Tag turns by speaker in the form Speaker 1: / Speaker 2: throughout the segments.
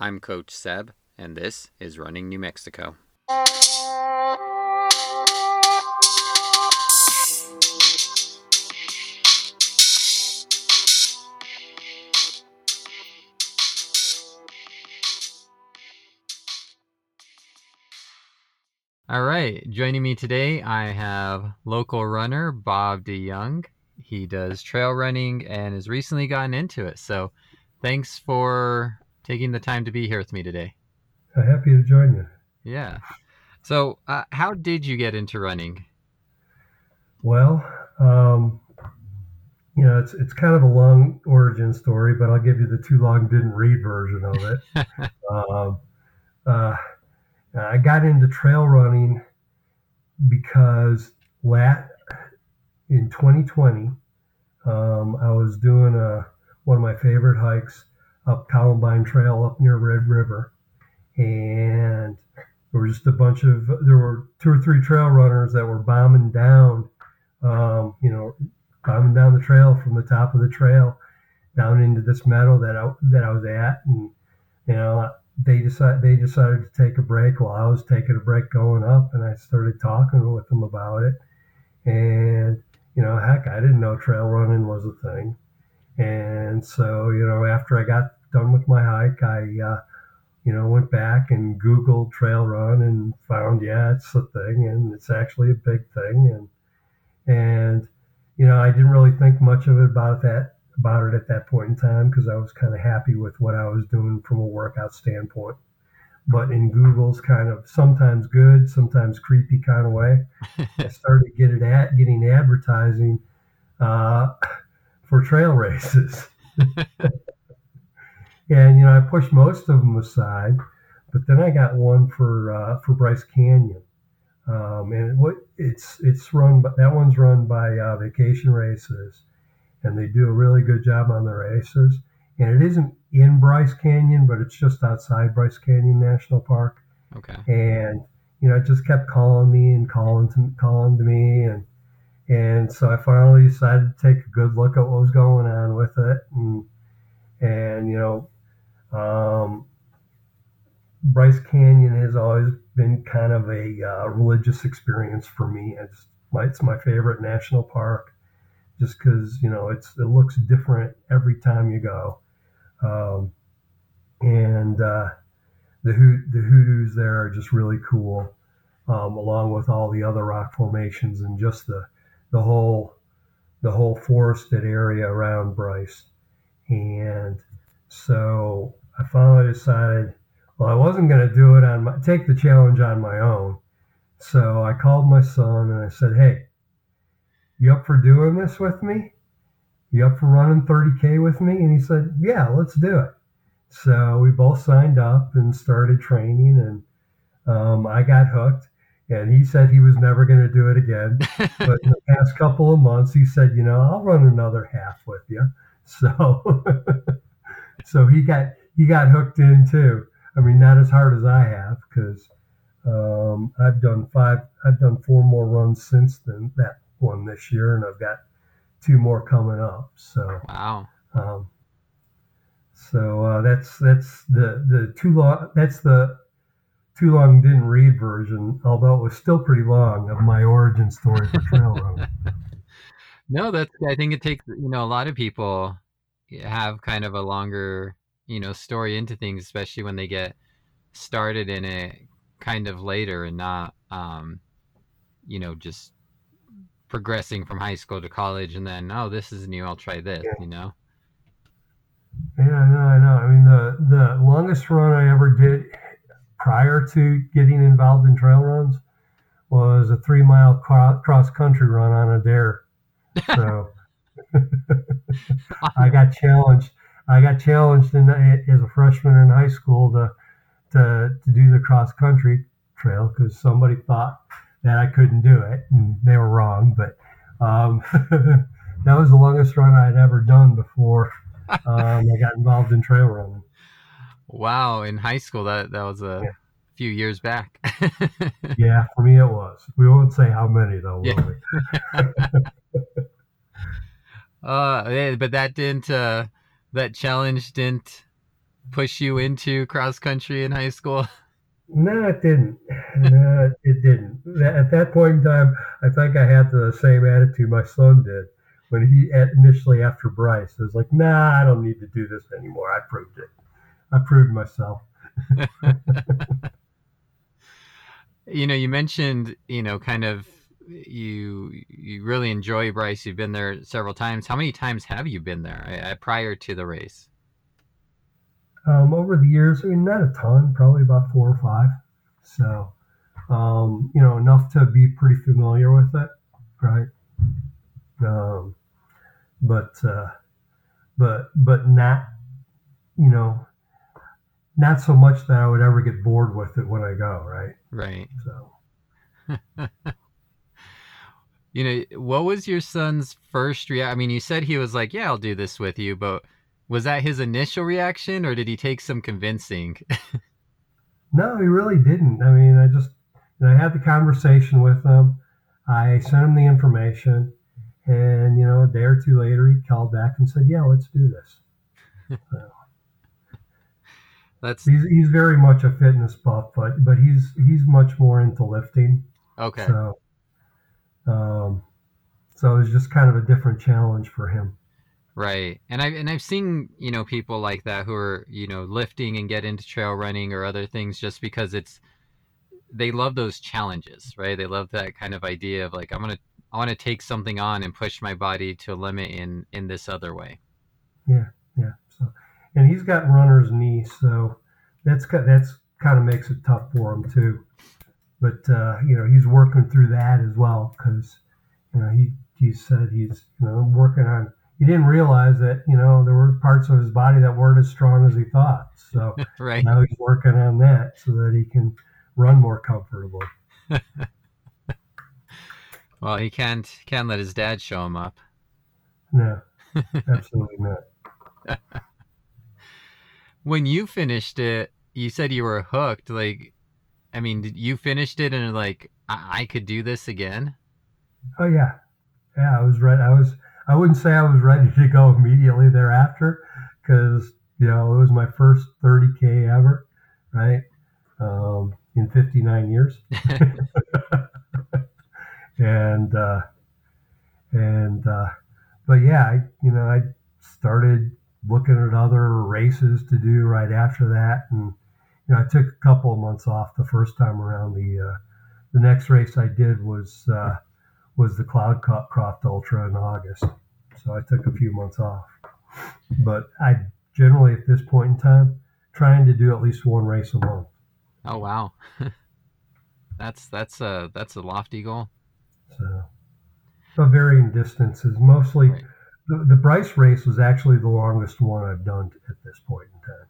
Speaker 1: I'm Coach Seb, and this is Running New Mexico. All right, joining me today, I have local runner Bob DeYoung. He does trail running and has recently gotten into it. So, thanks for taking the time to be here with me today.
Speaker 2: Uh, happy to join you.
Speaker 1: Yeah. So, uh, how did you get into running?
Speaker 2: Well, um, you know, it's it's kind of a long origin story, but I'll give you the too long didn't read version of it. um, uh, I got into trail running because lat in 2020, um, I was doing a one of my favorite hikes up Columbine Trail up near Red River, and there were just a bunch of there were two or three trail runners that were bombing down, um, you know, bombing down the trail from the top of the trail down into this meadow that I that I was at, and you know they decided they decided to take a break while I was taking a break going up, and I started talking with them about it. And you know, heck, I didn't know trail running was a thing. And so, you know, after I got done with my hike, I, uh, you know, went back and Googled trail run and found, yeah, it's a thing, and it's actually a big thing. And and you know, I didn't really think much of it about that about it at that point in time because I was kind of happy with what I was doing from a workout standpoint. But in Google's kind of sometimes good, sometimes creepy kind of way, I started getting at getting advertising uh, for trail races. and you know, I pushed most of them aside, but then I got one for uh, for Bryce Canyon, um, and what it's it's run, but that one's run by uh, Vacation Races, and they do a really good job on the races. And it isn't in Bryce Canyon, but it's just outside Bryce Canyon National Park.
Speaker 1: Okay.
Speaker 2: And you know, it just kept calling me and calling to calling to me, and and so I finally decided to take a good look at what was going on with it, and and you know, um, Bryce Canyon has always been kind of a uh, religious experience for me. It's my, it's my favorite national park just because you know it's it looks different every time you go, um, and uh, the the hoodoos there are just really cool, um, along with all the other rock formations and just the the whole the whole forested area around Bryce, and so I finally decided, well, I wasn't going to do it on my take the challenge on my own, so I called my son and I said, hey you up for doing this with me? You up for running 30K with me? And he said, Yeah, let's do it. So we both signed up and started training, and um, I got hooked. And he said he was never going to do it again. but in the past couple of months, he said, You know, I'll run another half with you. So, so he got he got hooked in too. I mean, not as hard as I have because um, I've done five, I've done four more runs since then that one this year, and I've got two more coming up. So
Speaker 1: wow.
Speaker 2: Um, so uh, that's that's the the too long that's the too long didn't read version, although it was still pretty long of my origin story for trail running.
Speaker 1: no, that's I think it takes you know a lot of people have kind of a longer you know story into things, especially when they get started in it kind of later and not um, you know just progressing from high school to college and then oh this is new i'll try this yeah. you know?
Speaker 2: Yeah i know i know. I mean the the longest run i ever did prior to getting involved in trail runs was a three mile cross country run on a dare so i got challenged i got challenged in as a freshman in high school to to, to do the cross country trail because somebody thought that I couldn't do it, and they were wrong. But um, that was the longest run I had ever done before um, I got involved in trail running.
Speaker 1: Wow! In high school, that that was a yeah. few years back.
Speaker 2: yeah, for me it was. We won't say how many though, yeah.
Speaker 1: uh, but that didn't. Uh, that challenge didn't push you into cross country in high school?
Speaker 2: No, it didn't. No, it didn't. At that point in time, I think I had the same attitude my son did when he initially after Bryce. It was like, nah, I don't need to do this anymore. I proved it. I proved myself.
Speaker 1: you know, you mentioned, you know, kind of you you really enjoy Bryce. You've been there several times. How many times have you been there uh, prior to the race?
Speaker 2: Um, over the years, I mean, not a ton, probably about four or five. So, um, you know, enough to be pretty familiar with it, right? Um, but uh, but but not, you know, not so much that I would ever get bored with it when I go, right?
Speaker 1: Right.
Speaker 2: So.
Speaker 1: you know, what was your son's first reaction? I mean, you said he was like, "Yeah, I'll do this with you," but was that his initial reaction, or did he take some convincing?
Speaker 2: no, he really didn't. I mean, I just, you know, I had the conversation with him. I sent him the information, and you know, a day or two later, he called back and said, "Yeah, let's do this." So,
Speaker 1: That's
Speaker 2: he's he's very much a fitness buff, but but he's he's much more into lifting.
Speaker 1: okay.
Speaker 2: So, um, so it was just kind of a different challenge for him.
Speaker 1: Right. And I've and I've seen, you know, people like that who are, you know, lifting and get into trail running or other things just because it's they love those challenges, right? They love that kind of idea of like I'm going to I want to take something on and push my body to a limit in in this other way.
Speaker 2: Yeah, yeah. So, and he's got runner's knee, so that's that's kind of makes it tough for him too. But uh, you know, he's working through that as well because you know he he said he's you know working on. He didn't realize that you know there were parts of his body that weren't as strong as he thought. So
Speaker 1: right.
Speaker 2: now he's working on that so that he can run more comfortably.
Speaker 1: well, he can't can't let his dad show him up.
Speaker 2: No, absolutely not.
Speaker 1: when you finished it, you said you were hooked. Like, I mean, you finished it and like I, I could do this again?
Speaker 2: Oh yeah, yeah. I was ready. I was. I wouldn't say I was ready to go immediately thereafter, because you know it was my first 30k ever, right? Um, in 59 years, and uh, and uh, but yeah, I you know I started looking at other races to do right after that, and you know I took a couple of months off the first time around. The uh, the next race I did was uh, was the Cloudcroft Ultra in August, so I took a few months off. But I generally at this point in time trying to do at least one race a month.
Speaker 1: Oh wow, that's that's a that's a lofty goal.
Speaker 2: So, but varying distances. Mostly,
Speaker 1: Right.
Speaker 2: the, the Bryce race was actually the longest one I've done at this point in time.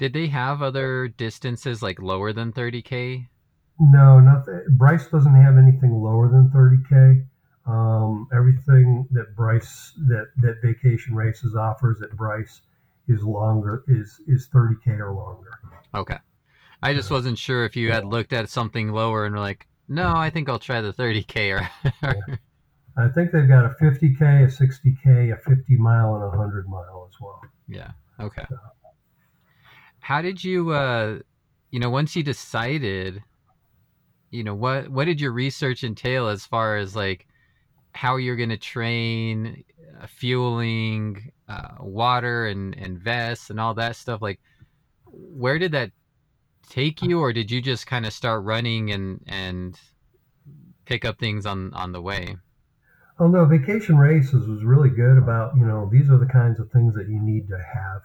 Speaker 1: Did they have other distances like lower than 30k?
Speaker 2: No, nothing. Bryce doesn't have anything lower than 30k. Um, everything that Bryce that that Vacation Races offers at Bryce is longer is is 30k or longer.
Speaker 1: Okay. I just wasn't sure if you had looked at something lower and were like, no, I think I'll try the 30k or.
Speaker 2: I think they've got a 50k, a 60k, a 50 mile, and a 100 mile as well.
Speaker 1: yeah. Okay. How did you, uh, you know, once you decided, you know, what what did your research entail as far as like how you're going to train, uh, fueling, uh, water, and and vests and all that stuff? Like, where did that take you, or did you just kind of start running and and pick up things on on the way?
Speaker 2: Oh no, Vacation Races was really good about, you know, these are the kinds of things that you need to have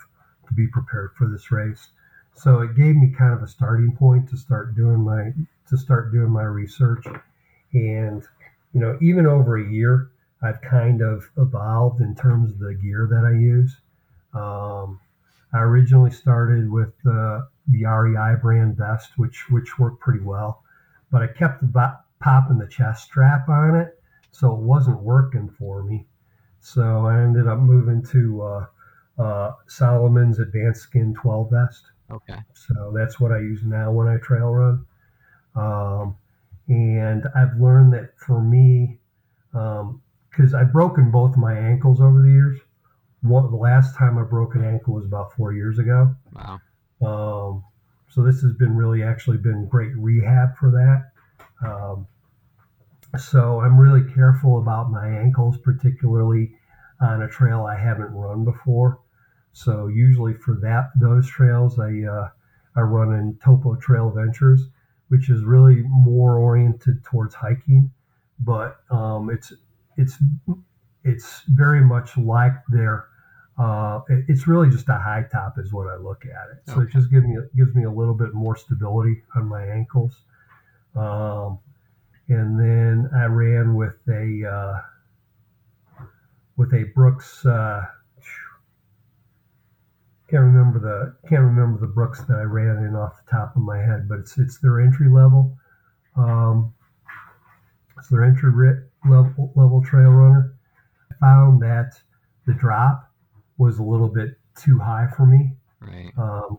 Speaker 2: to be prepared for this race. So it gave me kind of a starting point to start doing my to start doing my research. And, you know, even over a year, I've kind of evolved in terms of the gear that I use. Um, I originally started with uh, the REI brand vest, which which worked pretty well, but I kept bo- popping the chest strap on it so it wasn't working for me. So I ended up moving to uh, uh, Salomon's Advanced Skin 12 vest.
Speaker 1: Okay.
Speaker 2: So that's what I use now when I trail run. Um, and I've learned that for me, because I've broken both my ankles over the years. One, the last time I broke an ankle was about four years ago.
Speaker 1: Wow.
Speaker 2: Um, so this has been really actually been great rehab for that. Um, so I'm really careful about my ankles, particularly on a trail I haven't run before. So usually for that those trails, I uh, I run in Topo Trail Ventures, which is really more oriented towards hiking, but um, it's it's it's very much like their uh, it's really just a high top is what I look at it. So it just gives me gives me a little bit more stability on my ankles. Um, and then I ran with a uh, with a Brooks. Uh, can't remember the can't remember the Brooks that I ran in off the top of my head, but it's it's their entry level. Um, it's their entry level level trail runner. I found that the drop was a little bit too high for me
Speaker 1: Right.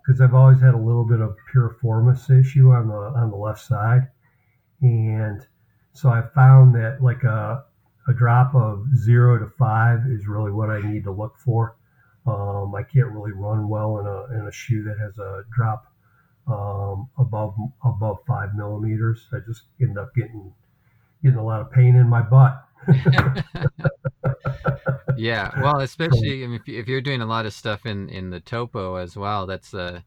Speaker 2: because I've always had a little bit of piriformis issue on the on the left side, and so I found that like a a drop of zero to five is really what I need to look for. Um, I can't really run well in a in a shoe that has a drop um, above above five millimeters. I just end up getting getting a lot of pain in my butt.
Speaker 1: yeah. Well, especially I mean, if, you- if you're doing a lot of stuff in in the topo as well, that's uh,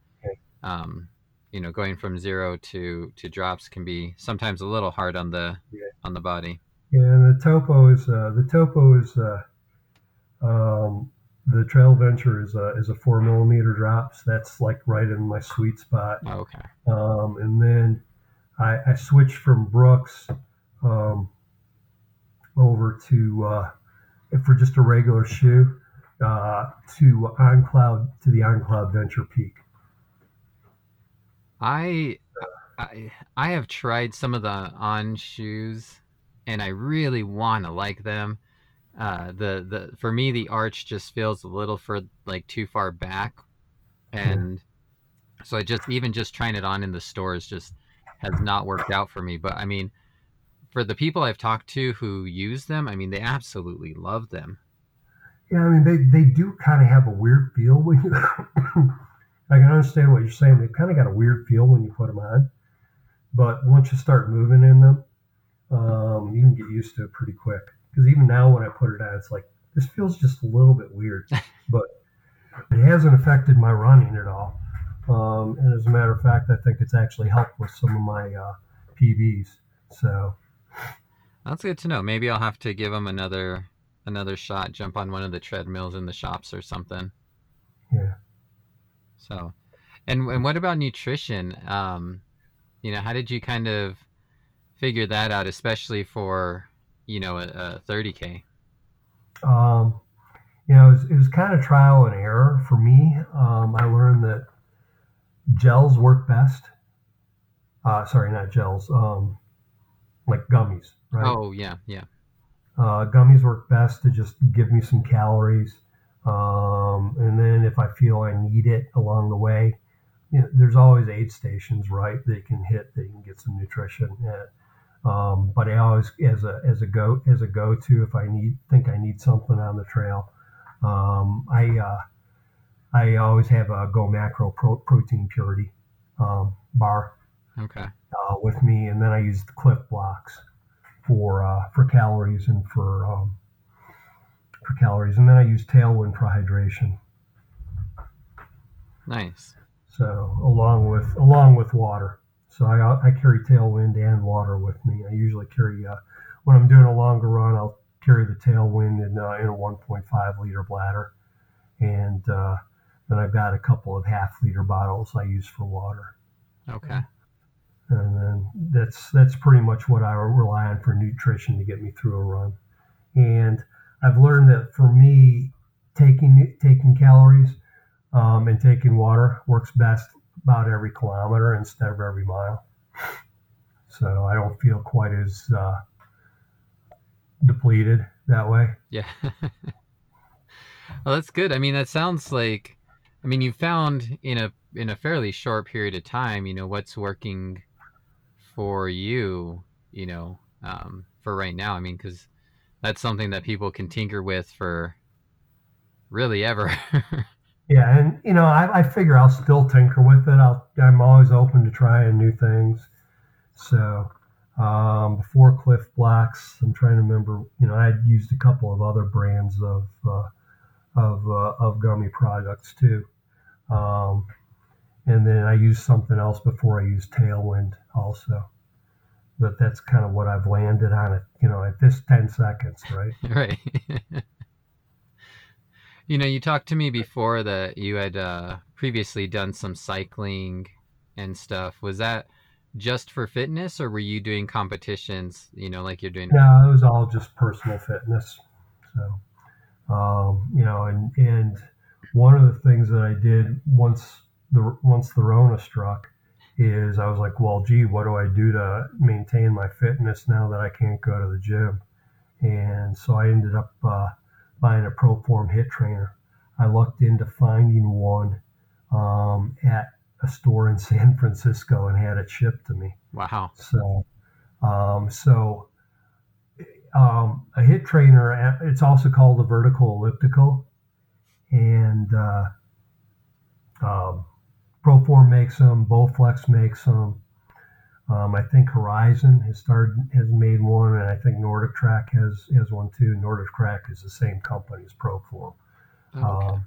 Speaker 1: um, you know, going from zero to to drops can be sometimes a little hard on the
Speaker 2: Yeah.
Speaker 1: on the body.
Speaker 2: Yeah, and the topo is uh, the topo is uh, um, the trail venture is a is a four millimeter drops. That's like right in my sweet spot.
Speaker 1: Oh, okay.
Speaker 2: Um, and then I, I switched from Brooks um, over to uh, for just a regular shoe uh, to OnCloud to the OnCloud Venture Peak.
Speaker 1: I I I have tried some of the on shoes, and I really want to like them. Uh, the the for me the arch just feels a little for like too far back, and so I just even just trying it on in the stores just has not worked out for me. But I mean, for the people I've talked to who use them, I mean they absolutely love them.
Speaker 2: Yeah, I mean they, they do kind of have a weird feel when you. I can understand what you're saying. They've kind of got a weird feel when you put them on, but once you start moving in them, um, you can get used to it pretty quick. Because even now, when I put it on, it's like this feels just a little bit weird, but it hasn't affected my running at all. Um, and as a matter of fact, I think it's actually helped with some of my uh, PBs. So
Speaker 1: That's good to know. Maybe I'll have to give them another another shot. Jump on one of the treadmills in the shops or something.
Speaker 2: yeah.
Speaker 1: So, and and what about nutrition? Um, you know, how did you kind of figure that out, especially for you know a, a 30k?
Speaker 2: Um, you know, it was, it was kind of trial and error for me. Um, I learned that gels work best. Uh, sorry, not gels. Um, like gummies, right?
Speaker 1: Oh yeah, yeah,
Speaker 2: Uh, gummies work best to just give me some calories. Um, and then if I feel I need it along the way, you know, there's always aid stations, right? They can hit, they can get some nutrition. At. Um, but I always, as a as a go as a go to, if I need think I need something on the trail, um, I uh, I always have a Go Macro Pro, Protein Purity um, bar
Speaker 1: okay,
Speaker 2: uh, with me, and then I use the Clif Bloks for uh, for calories and for um, for calories, and then I use Tailwind for hydration.
Speaker 1: nice.
Speaker 2: So along with along with water, so I I carry Tailwind and water with me. I usually carry uh, when I'm doing a longer run, I'll carry the Tailwind in uh, in a 1.5 liter bladder, and uh, then I've got a couple of half liter bottles I use for water.
Speaker 1: Okay,
Speaker 2: and then that's that's pretty much what I rely on for nutrition to get me through a run. And I've learned that for me, taking taking calories um, and taking water works best about every kilometer instead of every mile. So I don't feel quite as uh, depleted that way.
Speaker 1: yeah. well, that's good. I mean, that sounds like. I mean, you found in a in a fairly short period of time, you know, what's working for you, you know, um, for right now. I mean, because that's something that people can tinker with for really ever.
Speaker 2: yeah, and you know, I, I figure I'll still tinker with it. I'll, I'm always open to trying new things. So um, before Clif Bloks, I'm trying to remember. You know, I had used a couple of other brands of uh, of uh, of gummy products too. Um, and then I used something else before I used Tailwind also. But that's kind of what I've landed on it, you know, at this 10 seconds, right?
Speaker 1: right. you know, you talked to me before that you had uh, previously done some cycling and stuff. Was that just for fitness or were you doing competitions, you know, like you're doing?
Speaker 2: No, it was all just personal fitness. So, um, you know, and, and one of the things that I did once the once the Rona struck is I was like, well, gee, what do I do to maintain my fitness now that I can't go to the gym? And so I ended up uh, buying a ProForm HIIT trainer. I looked into finding one um, at a store in San Francisco and had it shipped to me.
Speaker 1: Wow.
Speaker 2: So, um, so um, a HIIT trainer, it's also called a vertical elliptical. And uh, um, Proform makes them, Bowflex makes them. Um, I think Horizon has started has made one, and I think Nordic Track has has one too. Nordic Track is the same company as Proform,
Speaker 1: Oh, okay.
Speaker 2: um,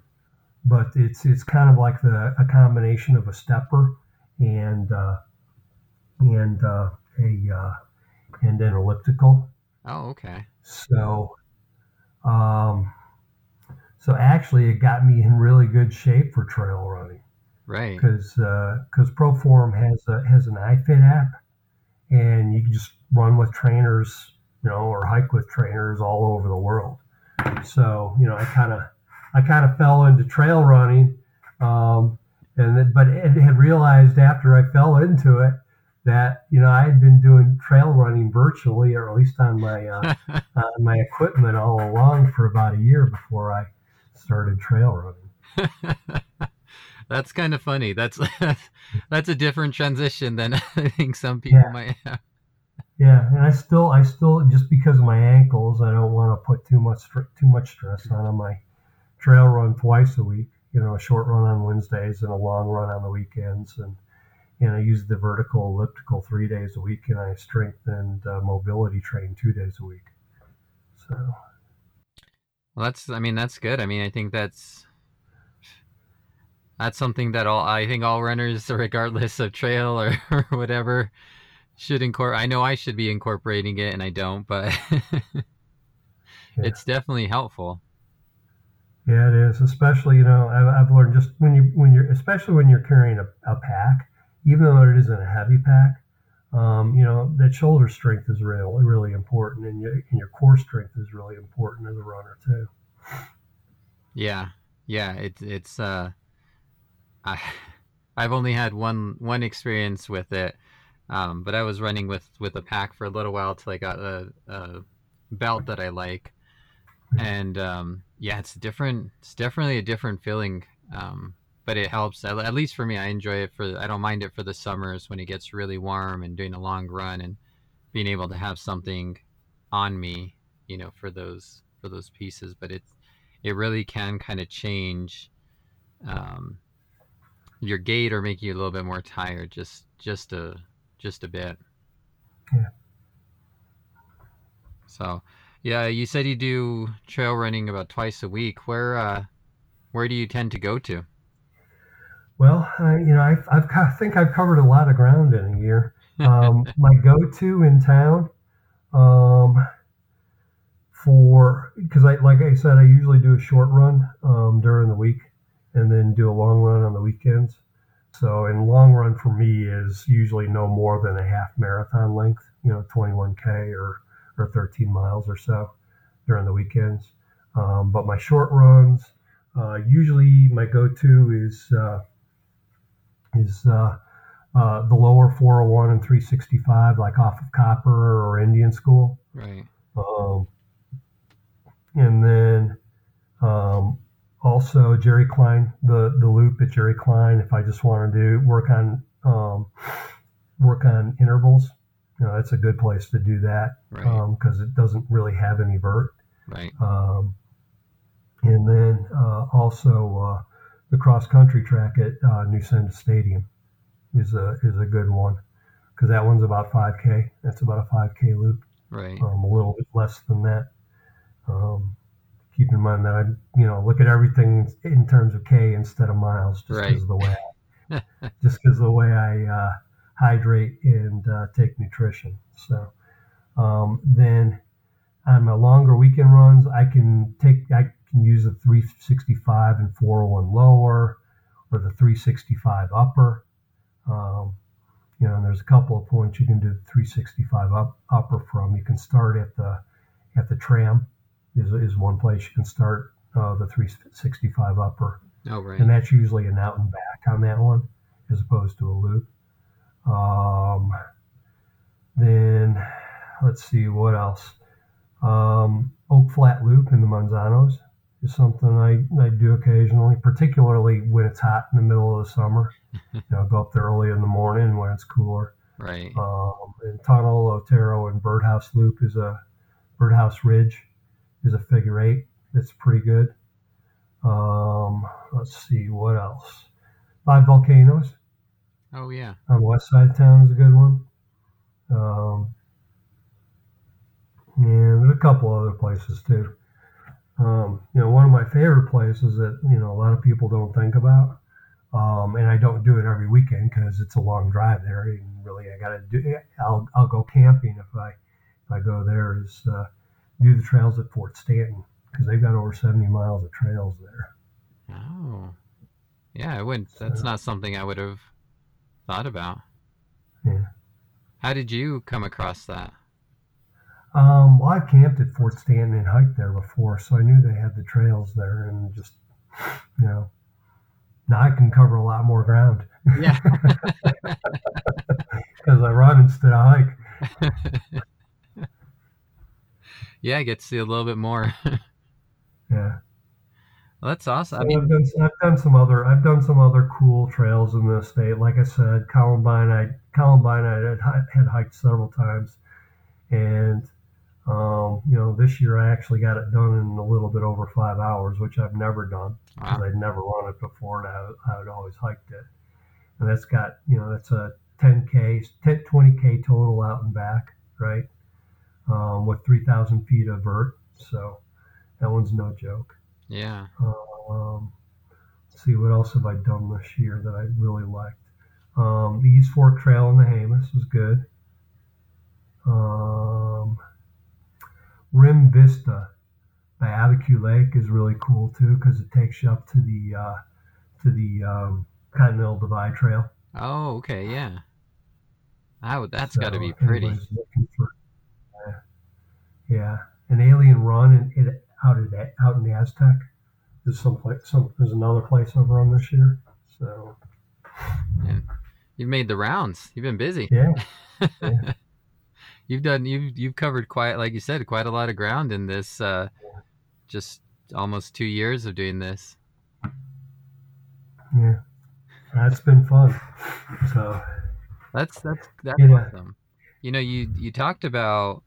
Speaker 2: but it's it's kind of like the a combination of a stepper and uh, and uh, a uh, and an elliptical.
Speaker 1: oh, okay.
Speaker 2: So, um, so actually, it got me in really good shape for trail running
Speaker 1: Right.
Speaker 2: because because Proform has a, has an iFit app, and you can just run with trainers, you know, or hike with trainers all over the world. So you know, I kind of I kind of fell into trail running, um, and then, but it had realized after I fell into it that you know I had been doing trail running virtually, or at least on my uh, on my equipment all along for about a year before I started trail running.
Speaker 1: that's kind of funny. That's that's a different transition than I think some people
Speaker 2: Yeah.
Speaker 1: might have.
Speaker 2: Yeah, and I still, I still, just because of my ankles, I don't want to put too much too much stress on them. I trail run twice a week. You know, a short run on Wednesdays and a long run on the weekends, and and I use the vertical elliptical three days a week, and I strength and uh, mobility train two days a week. So
Speaker 1: Well, that's I mean that's good. I mean I think that's that's something that all I think all runners, regardless of trail or, or whatever, should incorporate. I know I should be incorporating it, and I don't, but it's definitely helpful.
Speaker 2: yeah, it is. Especially, you know, I've, I've learned just when you when you're, especially when you're carrying a, a pack, even though it isn't a heavy pack, um, you know, that shoulder strength is really really important, and your and your core strength is really important as a runner too.
Speaker 1: Yeah, yeah. It's it's uh, I I've only had one one experience with it, um, but I was running with with a pack for a little while till I got a, a belt that I like, and um, yeah, it's different. It's definitely a different feeling. Um, but it helps. At, at least for me, I enjoy it. For I don't mind it for the summers when it gets really warm and doing a long run and being able to have something on me, you know, for those for those pieces. But it's it really can kind of change um, your gait or make you a little bit more tired, just just a just a bit.
Speaker 2: Yeah.
Speaker 1: So, yeah, you said you do trail running about twice a week. Where uh, where do you tend to go to?
Speaker 2: Well, I, you know, I've, I've I think I've covered a lot of ground in a year. Um, my go-to in town um, for because I like I said I usually do a short run um, during the week and then do a long run on the weekends. So, and long run for me is usually no more than a half marathon length, you know, 21k or or 13 miles or so during the weekends. Um, but my short runs, uh, usually my go-to is uh, is uh, uh, the lower 401 and 365, like off of Copper or Indian School.
Speaker 1: Right.
Speaker 2: Um, and then um, also Jerry Cline, the the loop at Jerry Cline. If I just want to do work on um, work on intervals, you know, that's a good place to do that
Speaker 1: Right.
Speaker 2: because it doesn't really have any vert.
Speaker 1: Right.
Speaker 2: Um, and then uh, also uh, the cross country track at uh, Nusenda Stadium is a is a good one because that one's about 5K. That's about a 5K loop.
Speaker 1: Right.
Speaker 2: Um, a little bit less than that. Um, keep in mind that I, you know, look at everything in terms of K instead of miles, just because
Speaker 1: Right.
Speaker 2: of the way, I, just because the way I uh, hydrate and uh, take nutrition. So um, then on my longer weekend runs, I can take, I can use the 365 and 401 lower, or the 365 upper. Um, you know, and there's a couple of points you can do the 365 up, upper from. You can start at the at the tram is, is one place you can start uh, the 365 upper,
Speaker 1: Oh, right.
Speaker 2: and that's usually an out and back on that one as opposed to a loop. Um, then let's see what else. Um, Oak Flat Loop in the Manzanos is something I, I do occasionally, particularly when it's hot in the middle of the summer. you know, go up there early in the morning when it's cooler.
Speaker 1: Right.
Speaker 2: Um, and Tunnel, Otero, and Birdhouse Loop is a Birdhouse Ridge is a figure eight. That's pretty good. Um, let's see what else. Five Volcanoes
Speaker 1: Oh, yeah.
Speaker 2: on the west side of town is a good one. Um, and there's a couple other places too. Um, you know, one of my favorite places that you know a lot of people don't think about, um, and I don't do it every weekend because it's a long drive there. And really, I got to do. I'll I'll go camping if I if I go there. Is uh, do the trails at Fort Stanton because they've got over 70 miles of trails there.
Speaker 1: Oh. Yeah, I wouldn't. That's
Speaker 2: So-
Speaker 1: not something I would have thought about.
Speaker 2: Yeah.
Speaker 1: How did you come across that?
Speaker 2: Um, well, I've camped at Fort Stanton and hiked there before, so I knew they had the trails there, and just you know, now I can cover a lot more ground
Speaker 1: Yeah.
Speaker 2: because I run instead of hike.
Speaker 1: yeah, I get to see a little bit more.
Speaker 2: Yeah,
Speaker 1: well, that's awesome. I mean,
Speaker 2: I've done I've done some other I've done some other cool trails in the state. Like I said, Columbine I Columbine I had, had hiked several times, and um, you know this year I actually got it done in a little bit over five hours, which I've never done. because
Speaker 1: wow.
Speaker 2: I'd never run it before and I, I'd always hiked it. And that's got, you know, that's a 10K, 10, 20K total out and back, right? Um, with 3,000 feet of vert. So that one's no joke.
Speaker 1: Yeah.
Speaker 2: Um, let's see, what else have I done this year that I really liked? Um, the East Fork Trail in the Jemez was good. Um, Rim Vista by Abiquiu Lake is really cool too because it takes you up to the uh, to the um, Continental Divide Trail.
Speaker 1: Oh, okay. Yeah. Oh, that's got to be pretty.
Speaker 2: looking for, yeah, an Alien Run in, in, out in out in the Aztec. There's some place, some there's another place I've run this year. So
Speaker 1: You've made the rounds. You've been busy.
Speaker 2: yeah,
Speaker 1: You've done. You've you've covered quite, like you said, quite a lot of ground in this. Uh, just almost two years of doing this.
Speaker 2: yeah, that's been fun. So
Speaker 1: That's that's that's
Speaker 2: Yeah.
Speaker 1: awesome. You know, you you talked about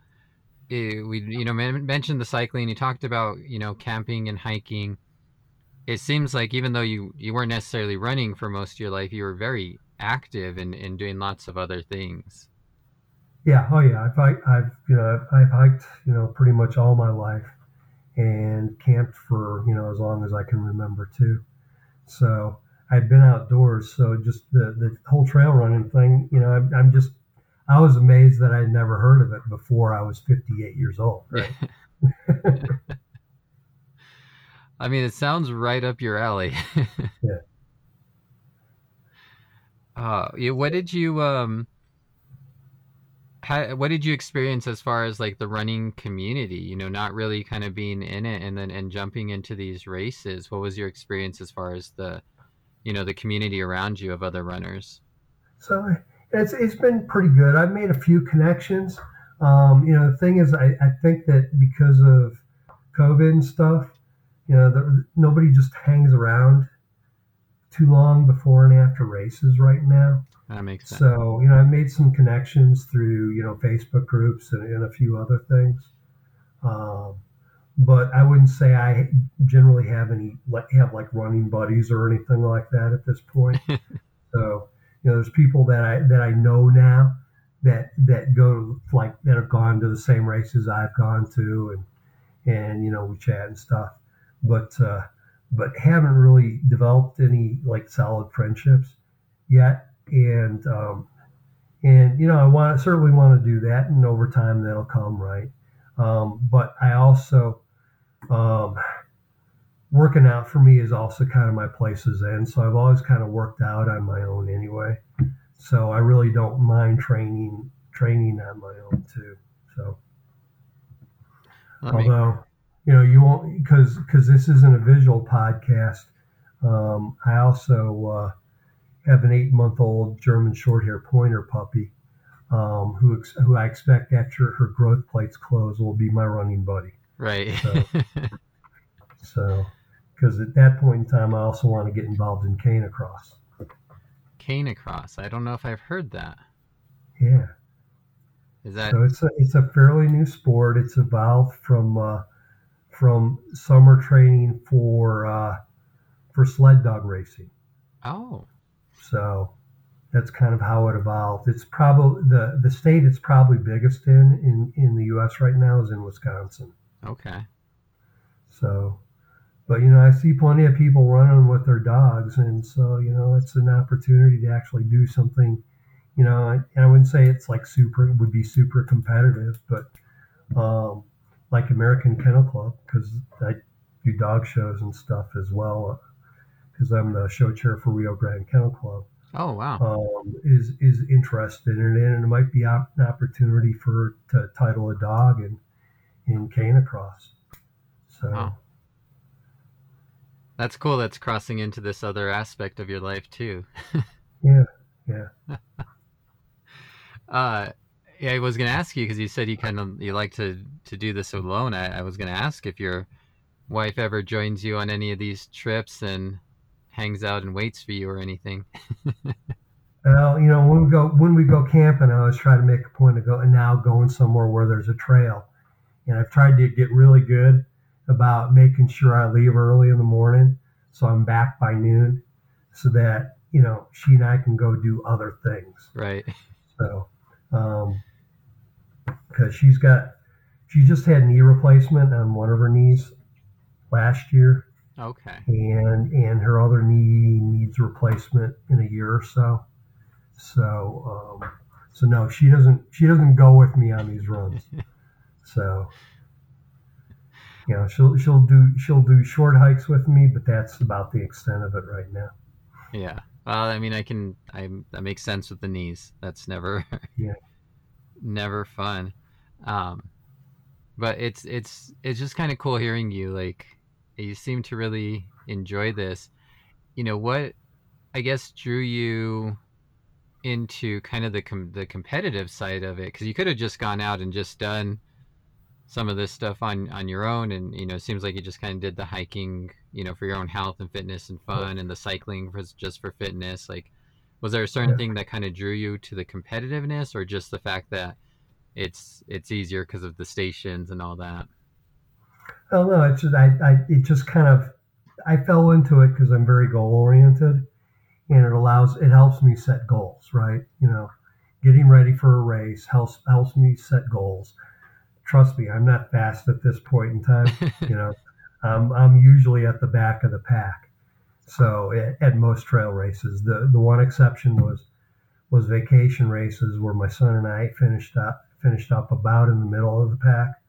Speaker 1: we you know mentioned the cycling. You talked about you know camping and hiking. It seems like even though you you weren't necessarily running for most of your life, you were very active in, in doing lots of other things.
Speaker 2: yeah, oh yeah, I've I've you know I've, I've hiked you know pretty much all my life and camped for you know as long as I can remember too. So I've been outdoors. So just the the whole trail running thing, you know, I'm, I'm just I was amazed that I'd never heard of it before I was 58 years old. Right.
Speaker 1: I mean, it sounds right up your alley.
Speaker 2: Yeah.
Speaker 1: Uh, what did you um? How, what did you experience as far as like the running community? You know, not really kind of being in it, and then and jumping into these races. What was your experience as far as the, you know, the community around you of other runners?
Speaker 2: So it's it's been pretty good. I've made a few connections. Um, you know, the thing is, I, I think that because of COVID and stuff, you know, the, nobody just hangs around too long before and after races right now.
Speaker 1: That makes sense.
Speaker 2: So, you know, I made some connections through, you know, Facebook groups and, and a few other things. Um, but I wouldn't say I generally have any like have like running buddies or anything like that at this point. so you know, there's people that I that I know now that that go like that have gone to the same races I've gone to, and and you know we chat and stuff, but uh, but haven't really developed any like solid friendships yet, and um, and you know I want certainly want to do that, and over time that'll come right. Um, but I also um, working out for me is also kind of my places in. So I've always kind of worked out on my own anyway. So I really don't mind training training on my own too. So although you know you won't because because this isn't a visual podcast. Um, I also uh, have an eight month old German short hair pointer puppy um, who who I expect after her growth plates close will be my running buddy.
Speaker 1: Right.
Speaker 2: So, because at that point in time, I also want to get involved in canicross.
Speaker 1: Cane across. I don't know if I've heard that.
Speaker 2: Yeah.
Speaker 1: Is that
Speaker 2: so? It's a it's a fairly new sport. It's evolved from uh, from summer training for uh, for sled dog racing.
Speaker 1: Oh.
Speaker 2: So that's kind of how it evolved. It's probably the the state it's probably biggest in in in the U.S. right now is in Wisconsin.
Speaker 1: Okay.
Speaker 2: So, but you know, I see plenty of people running with their dogs, and so you know, it's an opportunity to actually do something. You know, I, I wouldn't say it's like super would be super competitive, but um, like American Kennel Club because I do dog shows and stuff as well because I'm the show chair for Rio Grande Kennel Club.
Speaker 1: Oh wow!
Speaker 2: Um, is is interested in it, and it might be an opportunity for to title a dog and in in Canicross. So wow.
Speaker 1: That's cool. That's crossing into this other aspect of your life too.
Speaker 2: yeah, yeah.
Speaker 1: uh, yeah, I was gonna ask you because you said you kind of you like to to do this alone. I, I was gonna ask if your wife ever joins you on any of these trips and hangs out and waits for you or anything.
Speaker 2: well, you know, when we go when we go camping, I always try to make a point of go and now going somewhere where there's a trail. And I've tried to get really good about making sure I leave early in the morning so I'm back by noon so that, you know, she and I can go do other things.
Speaker 1: Right.
Speaker 2: So, um, because she's got, she just had knee replacement on one of her knees last year.
Speaker 1: Okay.
Speaker 2: And and her other knee needs replacement in a year or so. So um, so no, she doesn't she doesn't go with me on these runs. so you know, she'll she'll do she'll do short hikes with me, but that's about the extent of it right now.
Speaker 1: Yeah. Well, I mean, I can I that makes sense with the knees. That's never
Speaker 2: yeah
Speaker 1: never fun. Um, but it's it's it's just kind of cool hearing you like you seem to really enjoy this. You know what? I guess drew you into kind of the com- the competitive side of it because you could have just gone out and just done some of this stuff on on your own and you know it seems like you just kind of did the hiking you know for your own health and fitness and fun and the cycling was just for fitness like was there a certain yeah. thing that kind of drew you to the competitiveness or just the fact that it's it's easier because of the stations and all that?
Speaker 2: Oh no it's just i, I it just kind of i fell into it because i'm very goal oriented and it allows it helps me set goals right? You know getting ready for a race helps helps me set goals trust me, I'm not fast at this point in time. you know, um, I'm usually at the back of the pack. So at, at, most trail races, the the one exception was was vacation races where my son and I finished up finished up about in the middle of the pack.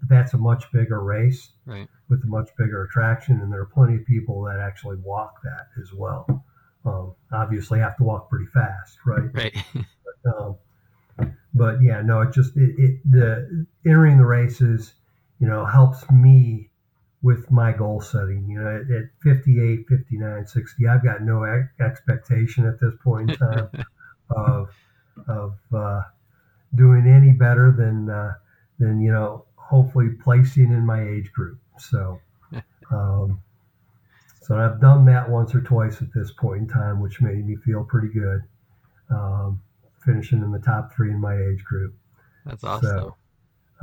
Speaker 2: But that's a much bigger race
Speaker 1: right.
Speaker 2: with a much bigger attraction, and there are plenty of people that actually walk that as well. Um, obviously, have to walk pretty fast, right?
Speaker 1: Right.
Speaker 2: but, um, but yeah, no, it just it, it the entering the races, you know, helps me with my goal setting. You know, at, at 58, 59, 60, I've got no expectation at this point in time of of uh, doing any better than uh, than you know, hopefully placing in my age group. So. Um, so I've done that once or twice at this point in time, which made me feel pretty good. Um, finishing in the top three in my age group.
Speaker 1: That's awesome. So,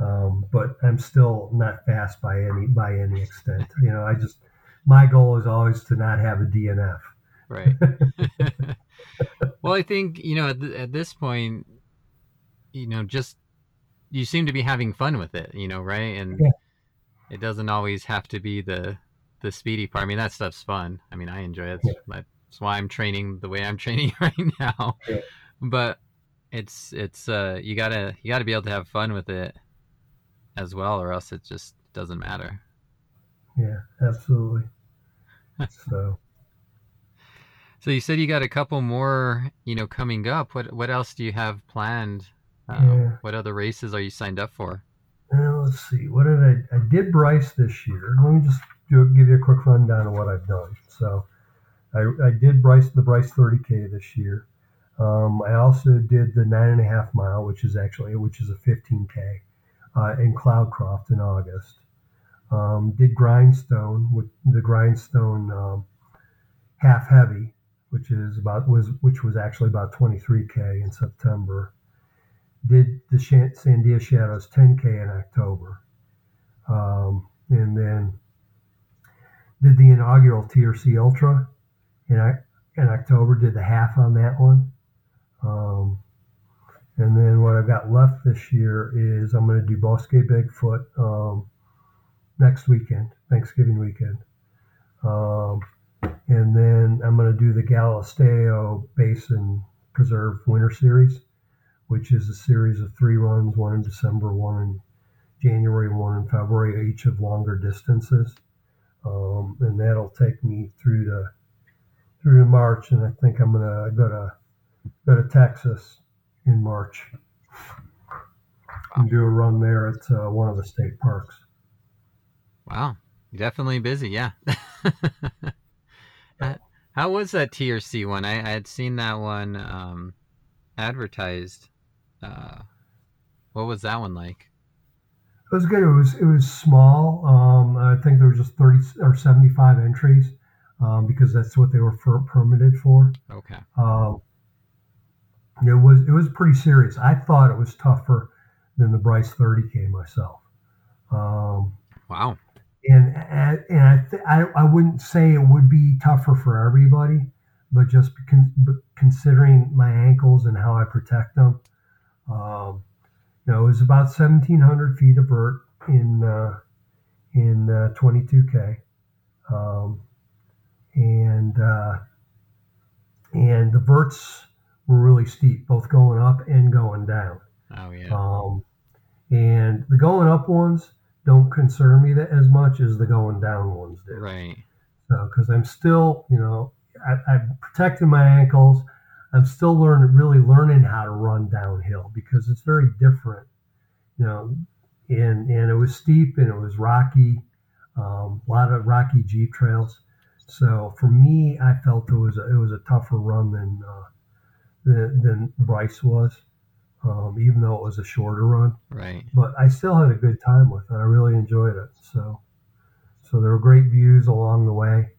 Speaker 2: Um, but I'm still not fast by any by any extent. You know, I just my goal is always to not have a DNF.
Speaker 1: Right. well, I think you know at, th- at this point, you know, just you seem to be having fun with it. You know, right? And
Speaker 2: Yeah.
Speaker 1: it doesn't always have to be the the speedy part. I mean, that stuff's fun. I mean, I enjoy it.
Speaker 2: Yeah.
Speaker 1: That's, that's why I'm training the way I'm training right now.
Speaker 2: Yeah.
Speaker 1: But it's it's uh you gotta you gotta be able to have fun with it as well, or else it just doesn't matter.
Speaker 2: Yeah, absolutely. so
Speaker 1: So you said you got a couple more, you know, coming up. What what else do you have planned? Uh,
Speaker 2: Yeah.
Speaker 1: What other races are you signed up for?
Speaker 2: Now let's see. What did I? I did Bryce this year. Let me just do, give you a quick rundown of what I've done. So, I, I did Bryce the Bryce 30k this year. Um, I also did the nine and a half mile, which is actually which is a 15k, uh, in Cloudcroft in August. Um, did Grindstone with the Grindstone um, half heavy, which is about was which was actually about 23k in September did the Sandia Shadows 10K in October. Um, and then did the inaugural TRC Ultra in, in October, did the half on that one. Um, and then what I've got left this year is I'm going to do Bosque Bigfoot um, next weekend, Thanksgiving weekend. Um, and then I'm going to do the Galisteo Basin Preserve Winter Series which is a series of three runs, one in December, one in January, one in February, each of longer distances. Um, and that'll take me through to through to March, and I think I'm gonna go to go to Texas in March and do a run there at uh, one of the state parks.
Speaker 1: Wow, you're definitely busy. Yeah. Uh, How was that TRC one? I, I had seen that one um, advertised. Uh, what was that one like?
Speaker 2: It was good. It was it was small. Um, I think there were just thirty or seventy five entries um, because that's what they were for, permitted for.
Speaker 1: Okay.
Speaker 2: Um, it was it was pretty serious. I thought it was tougher than the Bryce 30k myself. Um,
Speaker 1: Wow.
Speaker 2: and and I, th- I I wouldn't say it would be tougher for everybody, but just con- considering my ankles and how I protect them, um, you know, it was about 1,700 feet of vert in uh, in uh, 22k, um, and uh, and the verts were really steep, both going up and going down.
Speaker 1: Oh yeah.
Speaker 2: Um, and the going up ones don't concern me that as much as the going down ones do.
Speaker 1: Right.
Speaker 2: So, because I'm still, you know, I, I'm protecting my ankles. I'm still learning, really learning how to run downhill because it's very different, you know. And and it was steep and it was rocky, um, a lot of rocky jeep trails. So for me, I felt it was a, it was a tougher run than uh, than, than Bryce was, um, even though it was a shorter run
Speaker 1: Right.
Speaker 2: but I still had a good time with it. I really enjoyed it. So, so there were great views along the way.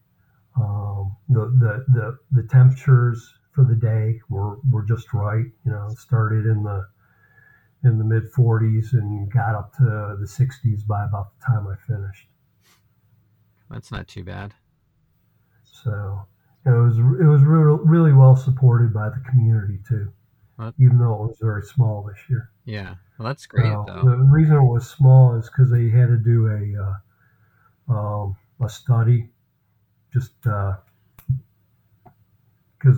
Speaker 2: Um, the, the the the temperatures for the day were were just right. You know, started in the in the mid 40s and got up to the 60s by about the time I finished.
Speaker 1: That's not too bad.
Speaker 2: So it was it was re- really well supported by the community too,
Speaker 1: Well-
Speaker 2: even though it was very small this year.
Speaker 1: Yeah. Well, that's great
Speaker 2: Uh,
Speaker 1: though.
Speaker 2: The reason it was small is because they had to do a uh, um, a study, just because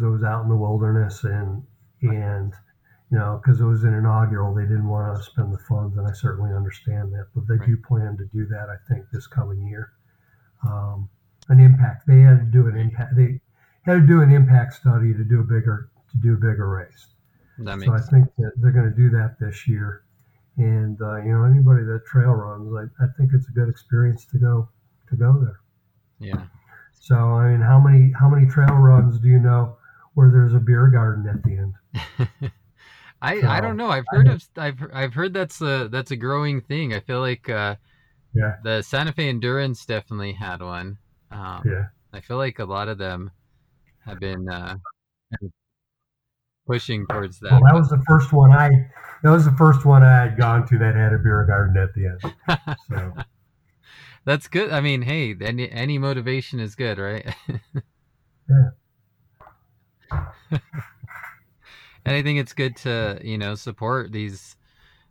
Speaker 2: it was out in the wilderness and and you know because it was an inaugural, they didn't want to spend the funds, and I certainly understand that. But they do plan to do that, I think, this coming year. Um, an impact. They had to do an impact. They had to do an impact study to do a bigger to do a bigger race.
Speaker 1: That
Speaker 2: So I
Speaker 1: makes
Speaker 2: think that they're going to do that this year. And uh, you know, anybody that trail runs, I, I think it's a good experience to go to go there.
Speaker 1: yeah.
Speaker 2: So I mean, how many how many trail runs do you know where there's a beer garden at the end?
Speaker 1: I, I don't know. I've heard of I've I've heard that's a that's a growing thing. I feel like uh,
Speaker 2: Yeah.
Speaker 1: the Santa Fe Endurance definitely had one. Um,
Speaker 2: Yeah.
Speaker 1: I feel like a lot of them have been uh, pushing towards that.
Speaker 2: Well, that was the first one I. That was the first one I had gone to that had a beer garden at the end. So
Speaker 1: That's good. I mean, hey, any any motivation is good, right?
Speaker 2: Yeah.
Speaker 1: and I think it's good to you know support these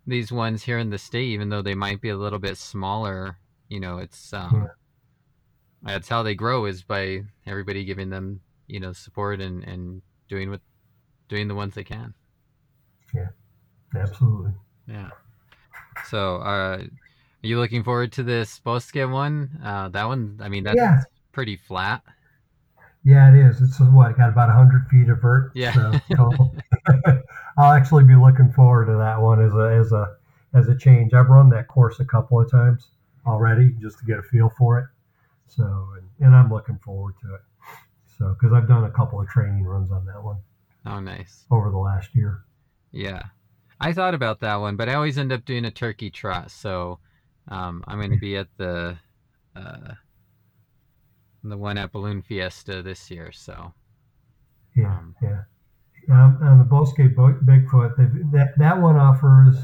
Speaker 1: these ones here in the state, even though they might be a little bit smaller. You know, it's um, that's how they grow is by everybody giving them you know support and and doing what doing the ones they can. Yeah.
Speaker 2: Absolutely.
Speaker 1: Yeah. So, uh, are you looking forward to this Bosque one? Uh, that one, I mean, that's
Speaker 2: Yeah.
Speaker 1: pretty flat.
Speaker 2: Yeah, it is. It's what got about hundred feet of vert.
Speaker 1: Yeah.
Speaker 2: So. I'll actually be looking forward to that one as a as a as a change. I've run that course a couple of times already just to get a feel for it. So and, and I'm looking forward to it. So because I've done a couple of training runs on that one
Speaker 1: Oh, nice.
Speaker 2: over the last year.
Speaker 1: Yeah. I thought about that one, but I always end up doing a turkey trot. So, um, I'm going to be at the, uh, the one at Balloon Fiesta this year. So,
Speaker 2: Yeah,
Speaker 1: Um,
Speaker 2: yeah. Um, on the Bosque Bo- Bigfoot, that that one offers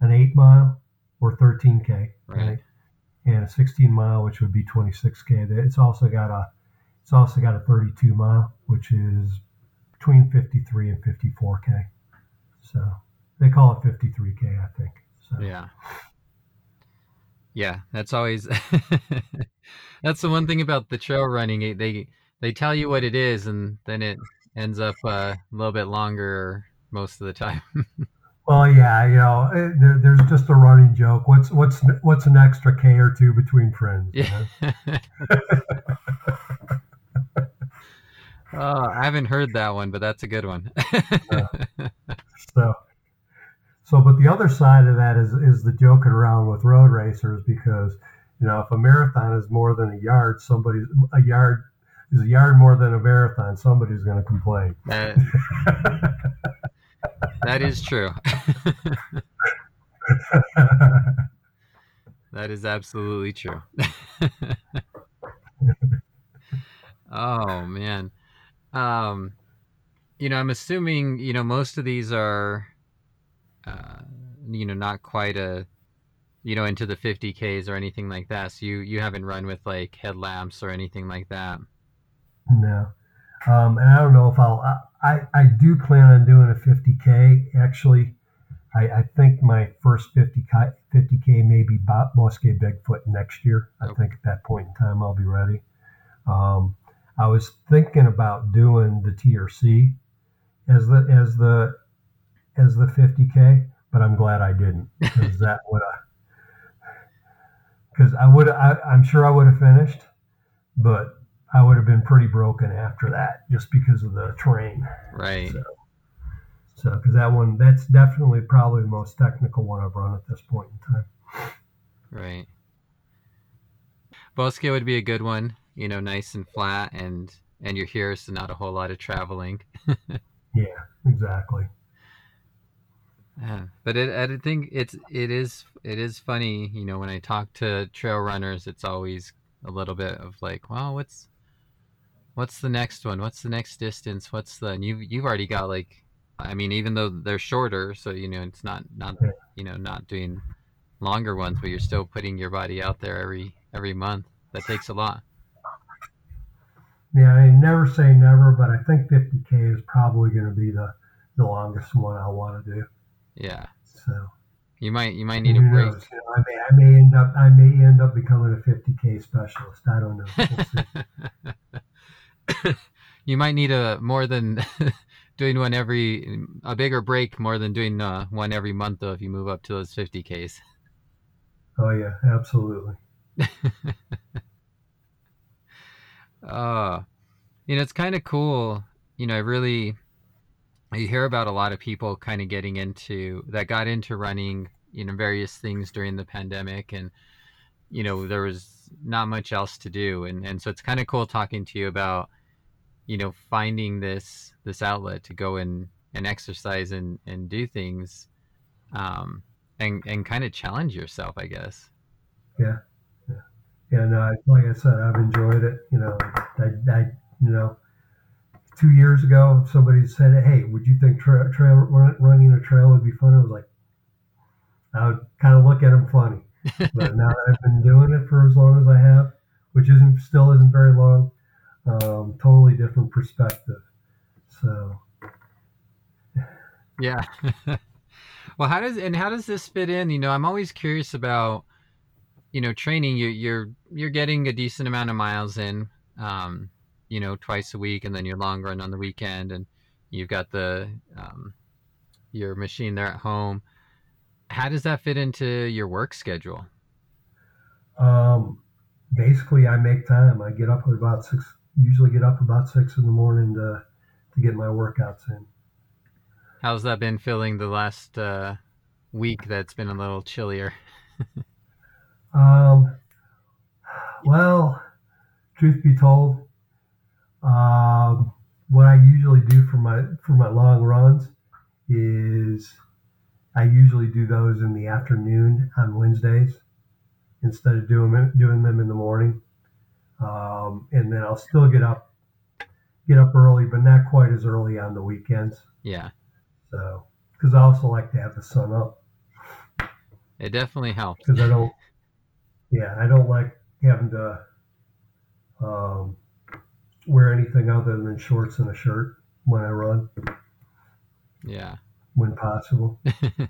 Speaker 2: an eight mile or 13k,
Speaker 1: Right.
Speaker 2: And a 16 mile, which would be 26k. It's also got a it's also got a 32 mile, which is between 53 and 54k. So they call it 53k, I think. So
Speaker 1: yeah. Yeah, that's always that's the one thing about the trail running. eh, They they tell you what it is, and then it ends up uh, a little bit longer most of the time.
Speaker 2: Well, yeah, you know, it, there, there's just a running joke. What's what's what's an extra k or two between friends? you know?
Speaker 1: oh, I haven't heard that one, but that's a good one.
Speaker 2: So, so, but the other side of that is is the joking around with road racers because you know if a marathon is more than a yard, somebody's a yard is a yard more than a marathon. Somebody's going to complain.
Speaker 1: that is true. That is absolutely true. oh man. Um you know, I'm assuming, you know, most of these are uh you know, not quite a you know, into the 50Ks or anything like that. So you you haven't run with like headlamps or anything like that.
Speaker 2: no, um, and I don't know if I'll. I, I I do plan on doing a 50k. Actually, I, I think my first 50k 50k may be Bosque Bigfoot next year. I
Speaker 1: Okay.
Speaker 2: think at that point in time I'll be ready. Um, I was thinking about doing the TRC as the as the as the 50k, but I'm glad I didn't because that would because I would I'm sure I would have finished, but I would have been pretty broken after that just because of the terrain.
Speaker 1: Right.
Speaker 2: So, so because that one that's definitely probably the most technical one I've run at this point in time.
Speaker 1: Right. Bosque would be a good one, you know, nice and flat and and you're here so not a whole lot of traveling.
Speaker 2: Yeah, exactly.
Speaker 1: Yeah, but it, I think it's it is it is funny, you know, when I talk to trail runners, it's always a little bit of like, well, what's what's the next one? What's the next distance? What's the and you you've already got like, I mean, even though they're shorter, so you know, it's not not you know not doing longer ones, but you're still putting your body out there every every month. That takes a lot.
Speaker 2: Yeah, I mean, never say never, but I think 50k is probably going to be the the longest one I want to do.
Speaker 1: Yeah,
Speaker 2: So
Speaker 1: you might you might need a break.
Speaker 2: knows? You know, I may I may end up I may end up becoming a 50k specialist. I don't know. We'll
Speaker 1: you might need a more than doing one every a bigger break more than doing uh, one every month though if you move up to those 50ks
Speaker 2: oh yeah, absolutely.
Speaker 1: uh you know it's kind of cool you know i really you hear about a lot of people kind of getting into that got into running you know various things during the pandemic and you know there was not much else to do. And and so it's kind of cool talking to you about you know finding this this outlet to go and and exercise and and do things um and and kind of challenge yourself i guess
Speaker 2: And uh, like I said, I've enjoyed it. You know, I, I you know, two years ago, somebody said, "Hey, would you think tra- trail run, running a trail would be fun?" I was like, I would kind of look at them funny. But now that I've been doing it for as long as I have, which isn't still isn't very long, um, totally different perspective. So
Speaker 1: Yeah. well, how does and how does this fit in? You know, I'm always curious about you know training. You, you're you're getting a decent amount of miles in, um, you know, twice a week, and then your long run on the weekend, and you've got the um, your machine there at home. How does that fit into your work schedule?
Speaker 2: um, basically, I make time. I get up at about six. Usually, get up about six in the morning to to get my workouts in.
Speaker 1: How's that been feeling the last uh, week? That's been a little chillier.
Speaker 2: Um, well, truth be told, um, what I usually do for my for my long runs is I usually do those in the afternoon on Wednesdays instead of doing them, doing them in the morning. Um, and then I'll still get up get up early, but not quite as early on the weekends.
Speaker 1: Yeah,
Speaker 2: So because I also like to have the sun up
Speaker 1: it definitely helps.
Speaker 2: because I don't. Yeah, I don't like having to um, wear anything other than shorts and a shirt when I run,
Speaker 1: Yeah,
Speaker 2: when possible.
Speaker 1: it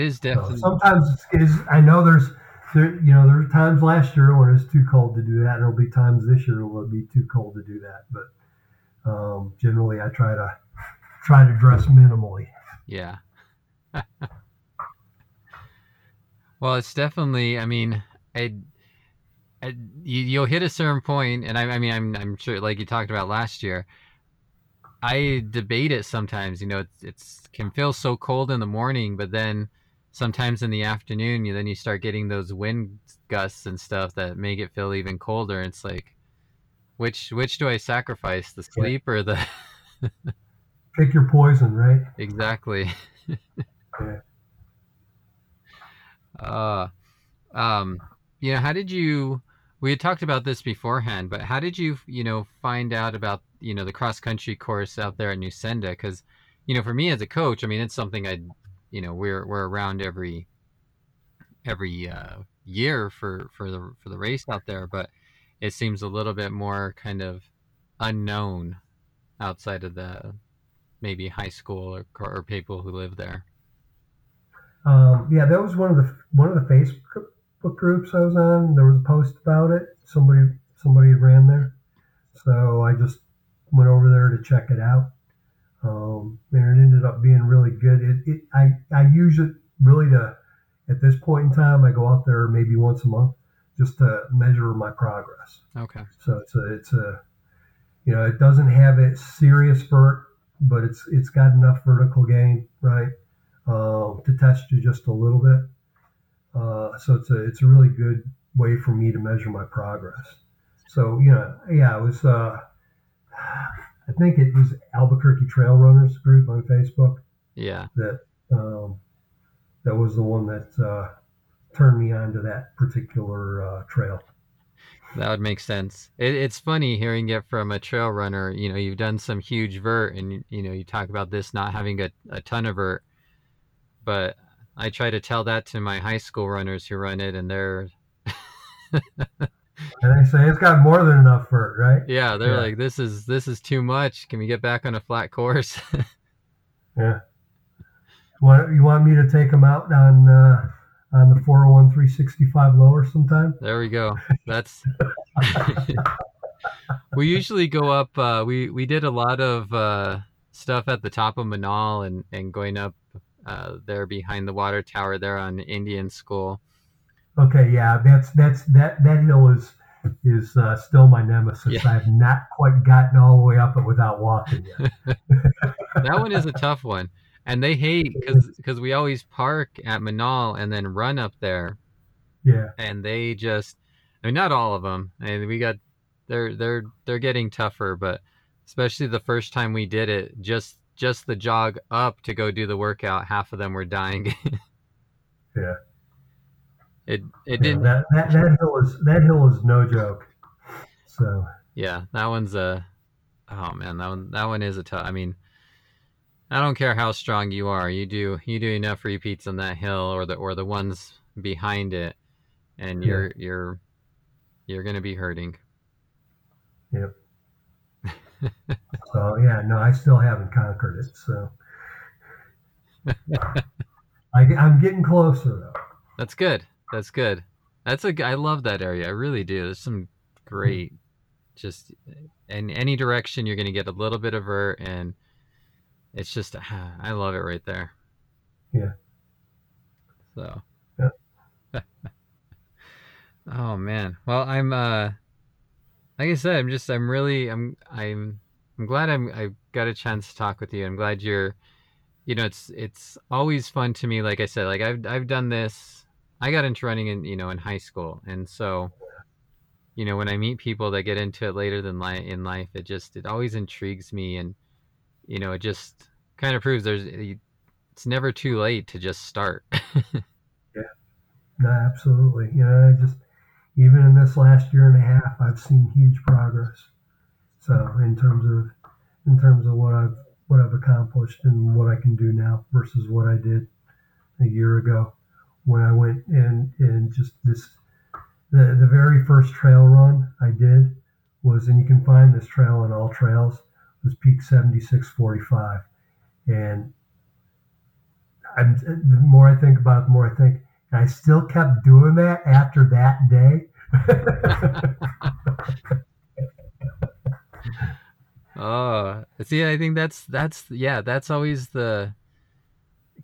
Speaker 1: is
Speaker 2: So
Speaker 1: definitely.
Speaker 2: sometimes it's, it's, I know there's there you know there were times last year when it was too cold to do that, and there'll be times this year when it'll be too cold to do that. But um, generally, I try to try to dress minimally.
Speaker 1: Yeah. well, it's definitely. I mean, I, I you, you'll hit a certain point, and I, I mean, I'm, I'm sure, like you talked about last year. I debate it sometimes. You know, it's, it's can feel so cold in the morning, but then sometimes in the afternoon, you then you start getting those wind gusts and stuff that make it feel even colder. It's like, which which do I sacrifice, the sleep or the
Speaker 2: Pick your poison, right?
Speaker 1: exactly?
Speaker 2: Yeah.
Speaker 1: Uh, um, you know, how did you? We had talked about this beforehand, but how did you, you know, find out about you know the cross country course out there at Nusenda? Because, you know, for me as a coach, I mean, it's something I, you know, we're we're around every every uh, year for for the for the race out there, but it seems a little bit more kind of unknown outside of the maybe high school or, or people who live there.
Speaker 2: Um, yeah, that was one of the one of the Facebook groups I was on. There was a post about it. Somebody somebody ran there, so I just went over there to check it out. Um, and it ended up being really good. It, it I I use it really to at this point in time. I go out there maybe once a month just to measure my progress.
Speaker 1: Okay.
Speaker 2: So it's a it's a you know it doesn't have a serious vert, but it's it's got enough vertical gain right um, to test you just a little bit. Uh, so it's a it's a really good way for me to measure my progress. So you know yeah it was uh, I think it was Albuquerque Trail Runners group on Facebook
Speaker 1: Yeah.
Speaker 2: that um, that was the one that uh, turned me on to that particular uh, trail.
Speaker 1: That would make sense. It, it's funny hearing it from a trail runner. You know, you've done some huge vert, and you know, you talk about this not having a, a ton of vert. But I try to tell that to my high school runners who run it, and they're
Speaker 2: And they say it's got more than enough vert, right?
Speaker 1: yeah, they're
Speaker 2: Yeah.
Speaker 1: like, this is this is too much. Can we get back on a flat course?
Speaker 2: Yeah. Want you want me to take them out on uh, on the 401 365 lower sometime?
Speaker 1: there we go. That's we usually go up. Uh, we we did a lot of uh, stuff at the top of Manal and and going up uh, there behind the water tower there on Indian School.
Speaker 2: Okay, yeah, that's that's that that hill is is uh, still my nemesis.
Speaker 1: Yeah.
Speaker 2: I have not quite gotten all the way up it without walking yet.
Speaker 1: that one is a tough one and they hate because because we always park at manal and then run up there
Speaker 2: Yeah,
Speaker 1: and they just i mean not all of them I and we got they're they're they're getting tougher but especially the first time we did it just just the jog up to go do the workout half of them were dying
Speaker 2: Yeah.
Speaker 1: it it
Speaker 2: yeah
Speaker 1: didn't
Speaker 2: that, that that hill is that hill is no joke. So
Speaker 1: yeah that one's a Oh man, that one that one is a tough. I mean, I don't care how strong you are. You do you do enough repeats on that hill or the or the ones behind it, and
Speaker 2: Yeah.
Speaker 1: you're you're you're gonna be hurting.
Speaker 2: Yep. So yeah, no, I still haven't conquered it. So I, I'm getting closer though.
Speaker 1: That's good. That's good. That's a. I love that area. I really do. There's some great, just in any direction you're gonna get a little bit of vert, and it's just I love it right there.
Speaker 2: Yeah.
Speaker 1: So.
Speaker 2: Yeah.
Speaker 1: oh man. Well, I'm. uh Like I said, I'm just. I'm really. I'm. I'm. I'm glad I'm. I got a chance to talk with you. I'm glad you're. You know, it's it's always fun to me. Like I said, like I've I've done this I got into running in you know in high school, and so you know when I meet people that get into it later than li- in life, it just it always intrigues me, and you know it just kind of proves there's it's never too late to just start. Yeah.
Speaker 2: No, absolutely. You know, I just even in this last year and a half, I've seen huge progress. So in terms of in terms of what I've what I've accomplished and what I can do now versus what I did a year ago when I went and and just this the the very first trail run I did was and you can find this trail on AllTrails was peak 7645 and I'm, the more I think about it, the more I think I still kept doing that after that day.
Speaker 1: oh, see, I think that's that's yeah, that's always the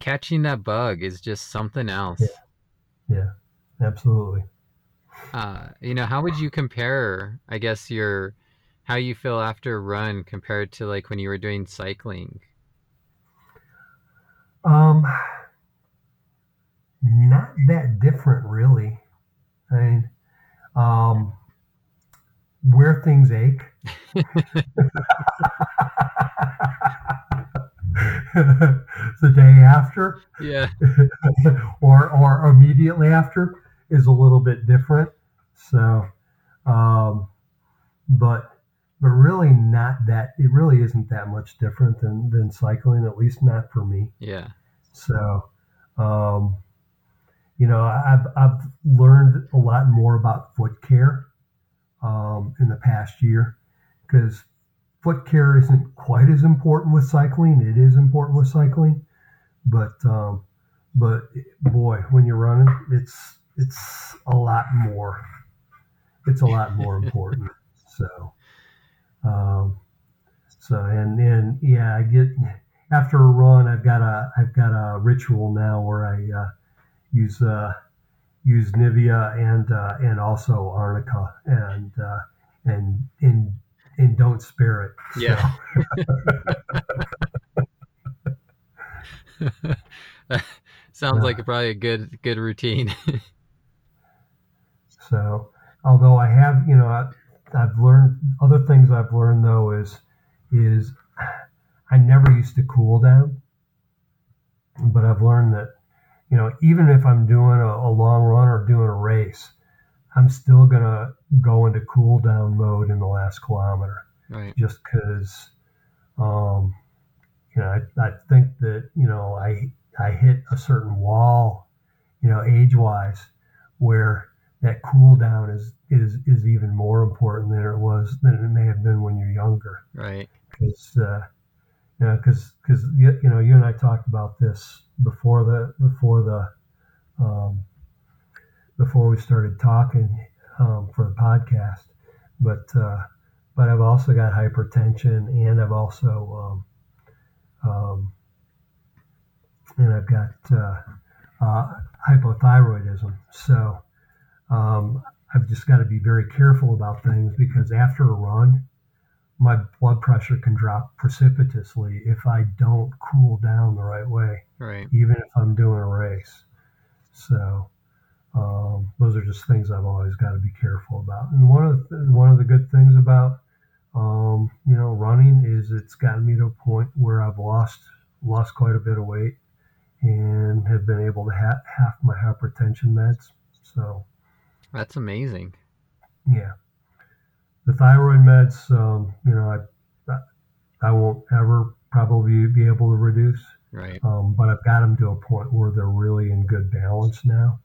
Speaker 1: catching that bug is just something else.
Speaker 2: yeah, absolutely.
Speaker 1: Uh, you know, how would you compare, I guess, your how you feel after a run compared to like when you were doing cycling?
Speaker 2: Um, not that different, really. I mean, um, where things ache. the day after
Speaker 1: Yeah.
Speaker 2: or or immediately after is a little bit different. So, um, but but really not that. It really isn't that much different than than cycling, at least not for me.
Speaker 1: Yeah.
Speaker 2: So, um, you know, I've I've learned a lot more about foot care um, in the past year because foot care isn't quite as important with cycling. It is important with cycling, but um, but boy, when you're running, it's it's a lot more. It's a lot more important. So, um, so and and yeah, I get after a run, I've got a I've got a ritual now where I uh, use uh, use Nivea and uh, and also Arnica and uh, and and and don't spare it. So,
Speaker 1: Yeah. Sounds like probably a good good routine.
Speaker 2: So, although I have, you know, I, I've learned other things I've learned though is is I never used to cool down, but I've learned that, you know, even if I'm doing a, a long run or doing a race, I'm still gonna go into cool down mode in the last kilometer
Speaker 1: right.
Speaker 2: just because, um, you know, I, I think that you know I I hit a certain wall, you know, age wise, where that cool down is is is even more important than it was than it may have been when you're younger.
Speaker 1: Right.
Speaker 2: Because uh, you know, because because you know, you and I talked about this before the before the um, before we started talking um, for the podcast, but uh, but I've also got hypertension and I've also um, um, and I've got uh, uh, hypothyroidism. So um, I've just got to be very careful about things because after a run, my blood pressure can drop precipitously if I don't cool down the right way,
Speaker 1: Right.
Speaker 2: even if I'm doing a race. So um, those are just things I've always got to be careful about. And one of the, one of the good things about um, you know running is it's gotten me to a point where I've lost lost quite a bit of weight and have been able to ha- half my hypertension meds. So
Speaker 1: That's amazing.
Speaker 2: yeah, the thyroid meds. Um, you know, I I won't ever probably be able to reduce.
Speaker 1: Right.
Speaker 2: Um, but I've got them to a point where they're really in good balance now.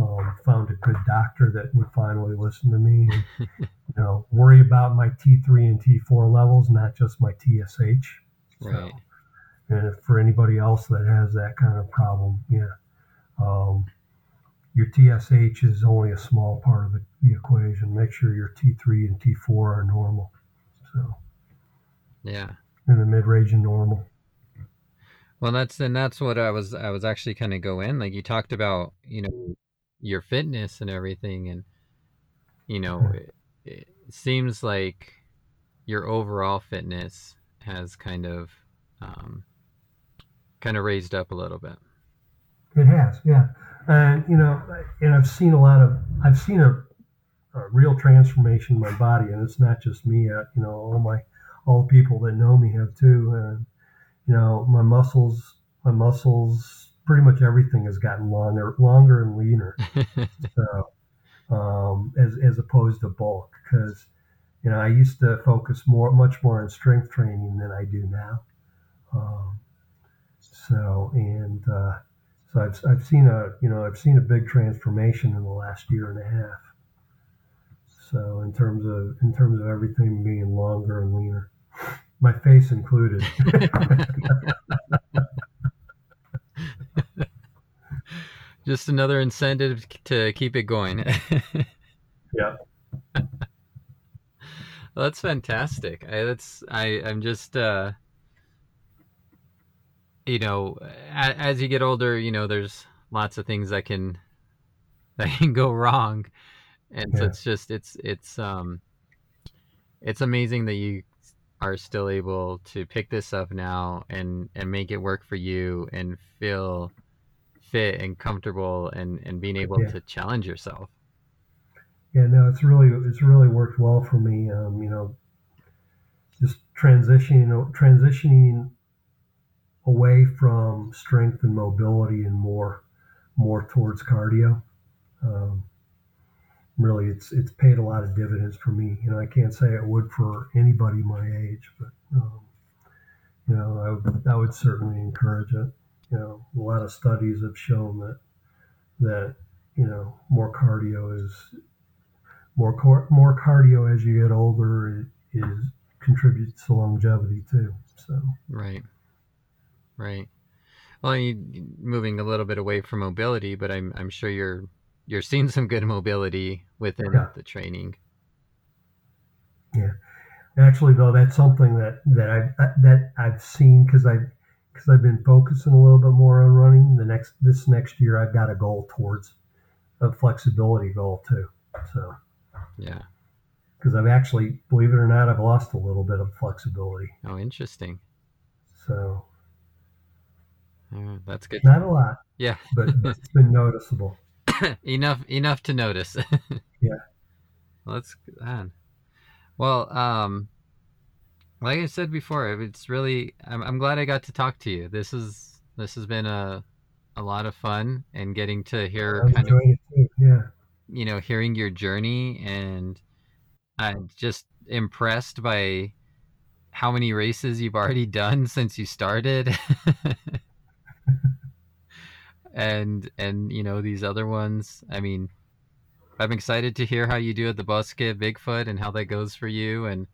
Speaker 2: Um, found a good doctor that would finally listen to me and you know worry about my T3 and T4 levels, not just my TSH. So,
Speaker 1: Right.
Speaker 2: and for anybody else that has that kind of problem, yeah, um, your TSH is only a small part of the, the equation. Make sure your T3 and T4 are normal. So
Speaker 1: Yeah.
Speaker 2: in the mid range and normal.
Speaker 1: Well, that's and that's what I was I was actually kind of go in like you talked about, you know, your fitness and everything and you know, it, it seems like your overall fitness has kind of um kind of raised up a little bit.
Speaker 2: It has, yeah. And you know, and I've seen a lot of, I've seen a, a real transformation in my body, and it's not just me. Uh, you know, all my, all the people that know me have too. And you know, my muscles, my muscles, pretty much everything has gotten longer, longer and leaner. So, um, as as opposed to bulk, because you know, I used to focus more, much more on strength training than I do now. Um, so and uh, so I've, I've seen a you know I've seen a big transformation in the last year and a half. So in terms of in terms of everything being longer and leaner, my face included.
Speaker 1: Just another incentive to keep it going.
Speaker 2: yeah.
Speaker 1: Well, that's fantastic. I, that's I. I'm just uh, you know, a, as you get older, you know, there's lots of things that can that can go wrong, and so it's just it's it's um, it's amazing that you are still able to pick this up now and and make it work for you and feel fit and comfortable and and being able
Speaker 2: Yeah.
Speaker 1: to challenge yourself.
Speaker 2: Yeah, no, it's really it's really worked well for me. Um, you know, just transitioning transitioning away from strength and mobility and more more towards cardio. Um, really, it's it's paid a lot of dividends for me. You know, I can't say it would for anybody my age, but um, you know, I would I would certainly encourage it. You know, a lot of studies have shown that that you know more cardio is more more cardio as you get older is contributes to longevity too. So
Speaker 1: Right. Right. Well, you moving a little bit away from mobility, but I'm I'm sure you're you're seeing some good mobility within
Speaker 2: Yeah.
Speaker 1: the training.
Speaker 2: Yeah, actually, though, that's something that that I uh, that I've seen because I because I've been focusing a little bit more on running. The next this next year, I've got a goal towards a flexibility goal too. So
Speaker 1: Yeah.
Speaker 2: because I've actually, believe it or not, I've lost a little bit of flexibility.
Speaker 1: Oh, interesting.
Speaker 2: So
Speaker 1: That's good.
Speaker 2: not a lot,
Speaker 1: Yeah.
Speaker 2: but it's been noticeable.
Speaker 1: enough enough to notice.
Speaker 2: Yeah.
Speaker 1: Good. Well, um like I said before, it's really I'm I'm glad I got to talk to you. This is this has been a a lot of fun and getting to hear
Speaker 2: I've
Speaker 1: kind of
Speaker 2: too. Yeah.
Speaker 1: you know hearing your journey and I'm just impressed by how many races you've already done since you started. and and you know these other ones. I mean, I'm excited to hear how you do at the Bosque Bigfoot and how that goes for you and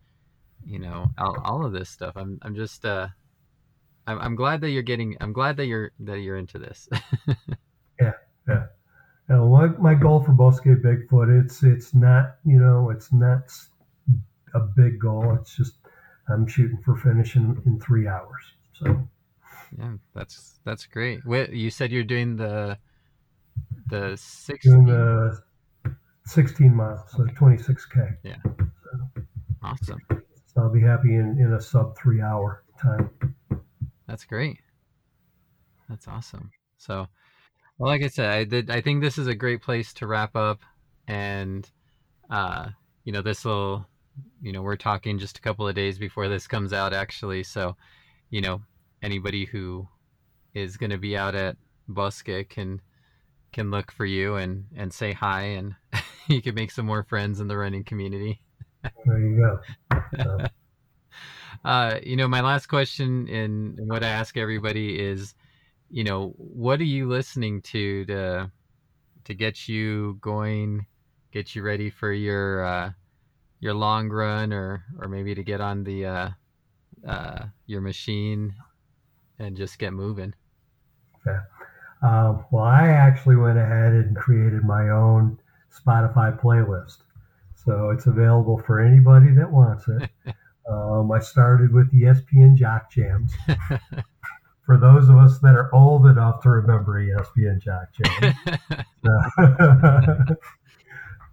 Speaker 1: you know all, all of this stuff. I'm I'm just uh I'm, I'm glad that you're getting I'm glad that you're that you're into this. Yeah, yeah.
Speaker 2: Now, my, my goal for Bosque Bigfoot, it's it's not you know it's not a big goal. It's just I'm shooting for finishing in three hours. So
Speaker 1: yeah, that's that's great. Wait, you said you're doing the the 60
Speaker 2: doing the 16 miles, so 26k. Yeah.
Speaker 1: Awesome.
Speaker 2: So I'll be happy in, in a sub three hour time.
Speaker 1: That's great. That's awesome. So, well, like I said, I did. I think this is a great place to wrap up, and uh, you know, this will, you know, we're talking just a couple of days before this comes out, actually. So, you know, anybody who is going to be out at Bosque can can look for you and and say hi, and you can make some more friends in the running community.
Speaker 2: There you go. So,
Speaker 1: uh, you know, my last question and what I ask everybody is, you know, what are you listening to to to get you going, get you ready for your uh, your long run, or or maybe to get on the uh, uh, your machine and just get moving.
Speaker 2: Okay. Um, well, I actually went ahead and created my own Spotify playlist, so it's available for anybody that wants it. um, I started with the ESPN Jock Jams. for those of us that are old enough to remember ESPN Jock Jams,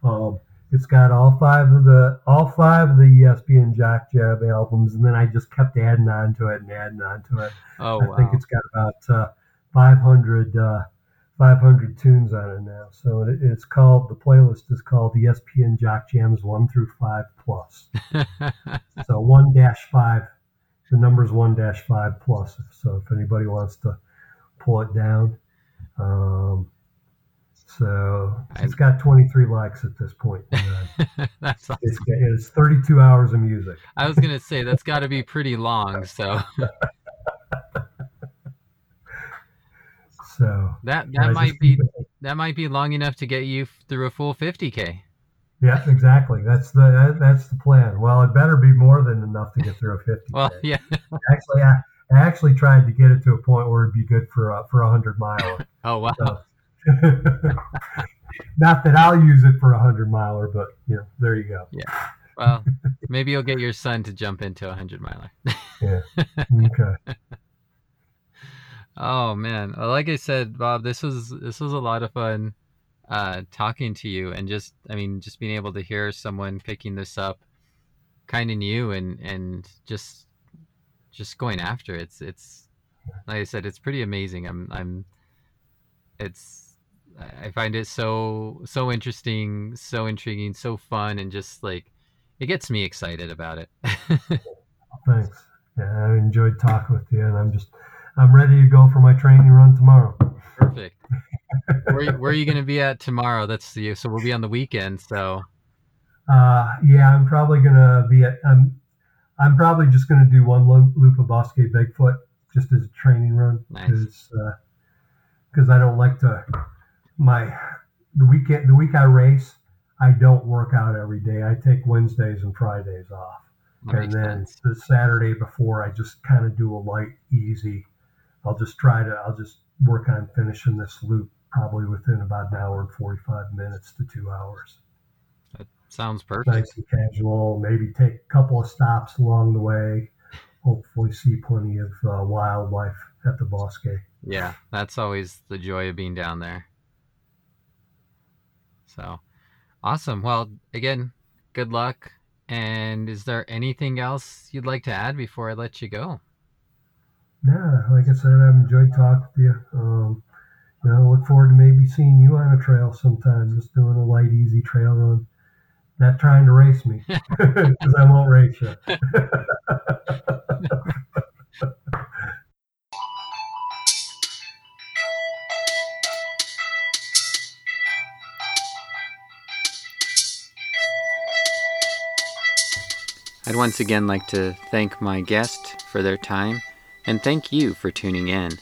Speaker 2: um, it's got all five of the all five of the ESPN Jock Jam albums, and then I just kept adding on to it and adding on to it.
Speaker 1: oh
Speaker 2: I
Speaker 1: wow.
Speaker 2: think it's got about uh, 500, uh, 500 tunes on it now. So it, it's called the playlist is called ESPN Jock Jams one through five plus. So one dash five, the number is one dash five plus. So if anybody wants to pull it down, um, so it's got 23 likes at this point. Uh,
Speaker 1: That's awesome.
Speaker 2: it's, it's 32 hours of music.
Speaker 1: I was gonna say that's got to be pretty long. So
Speaker 2: So
Speaker 1: that that might be that might be long enough to get you through a full 50k.
Speaker 2: Yeah, exactly. That's the that, that's the plan. Well, it better be more than enough to get through a 50.
Speaker 1: Well, yeah.
Speaker 2: actually, I, I actually tried to get it to a point where it'd be good for uh, for a hundred miler.
Speaker 1: Oh wow.
Speaker 2: So, not that I'll use it for a hundred miler, but you know, there you go. Yeah.
Speaker 1: Well, maybe you'll get your son to jump into a hundred miler. Yeah.
Speaker 2: Okay.
Speaker 1: Oh man, Well, like I said, Bob, this was this was a lot of fun uh, talking to you, and just I mean, just being able to hear someone picking this up, kind of new, and and just just going after it. It's it's like I said, it's pretty amazing. I'm I'm it's I find it so so interesting, so intriguing, so fun, and just like it gets me excited about it.
Speaker 2: Thanks. Yeah, I enjoyed talking with you, and I'm just I'm ready to go for my training run tomorrow.
Speaker 1: Perfect. where, where are you going to be at tomorrow? That's the so we'll be on the weekend. So
Speaker 2: Uh, yeah, I'm probably gonna be at. I'm I'm probably just gonna do one loop, loop of Bosque Bigfoot just as a training run
Speaker 1: Nice.
Speaker 2: because because I don't like to my the weekend the week I race I don't work out every day. I take Wednesdays and Fridays off,
Speaker 1: that
Speaker 2: and then
Speaker 1: sense.
Speaker 2: the Saturday before I just kind of do a light, easy. I'll just try to. I'll just work on finishing this loop probably within about an hour and forty five minutes to two hours That
Speaker 1: Sounds perfect.
Speaker 2: nice and casual. Maybe take a couple of stops along the way. Hopefully, see plenty of uh, wildlife at the Bosque.
Speaker 1: Yeah, that's always the joy of being down there. So awesome. Well, again, good luck. And is there anything else you'd like to add before I let you go?
Speaker 2: Yeah, like I said, I've enjoyed talking to you. Um, you know, look forward to maybe seeing you on a trail sometime, just doing a light, easy trail run. Not trying to race me, because I won't race you.
Speaker 1: I'd once again like to thank my guest for their time and thank you for tuning in.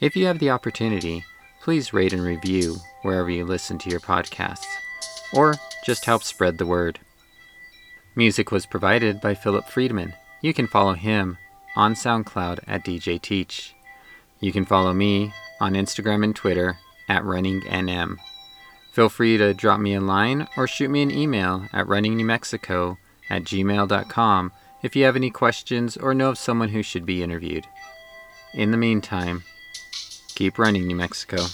Speaker 1: If you have the opportunity, please rate and review wherever you listen to your podcasts, or just help spread the word. Music was provided by Philip Friedman. You can follow him on SoundCloud at DJ Teach. You can follow me on Instagram and Twitter at RunningNM. Feel free to drop me a line or shoot me an email at runningnewmexico at gmail.com if you have any questions or know of someone who should be interviewed. In the meantime, keep running, New Mexico.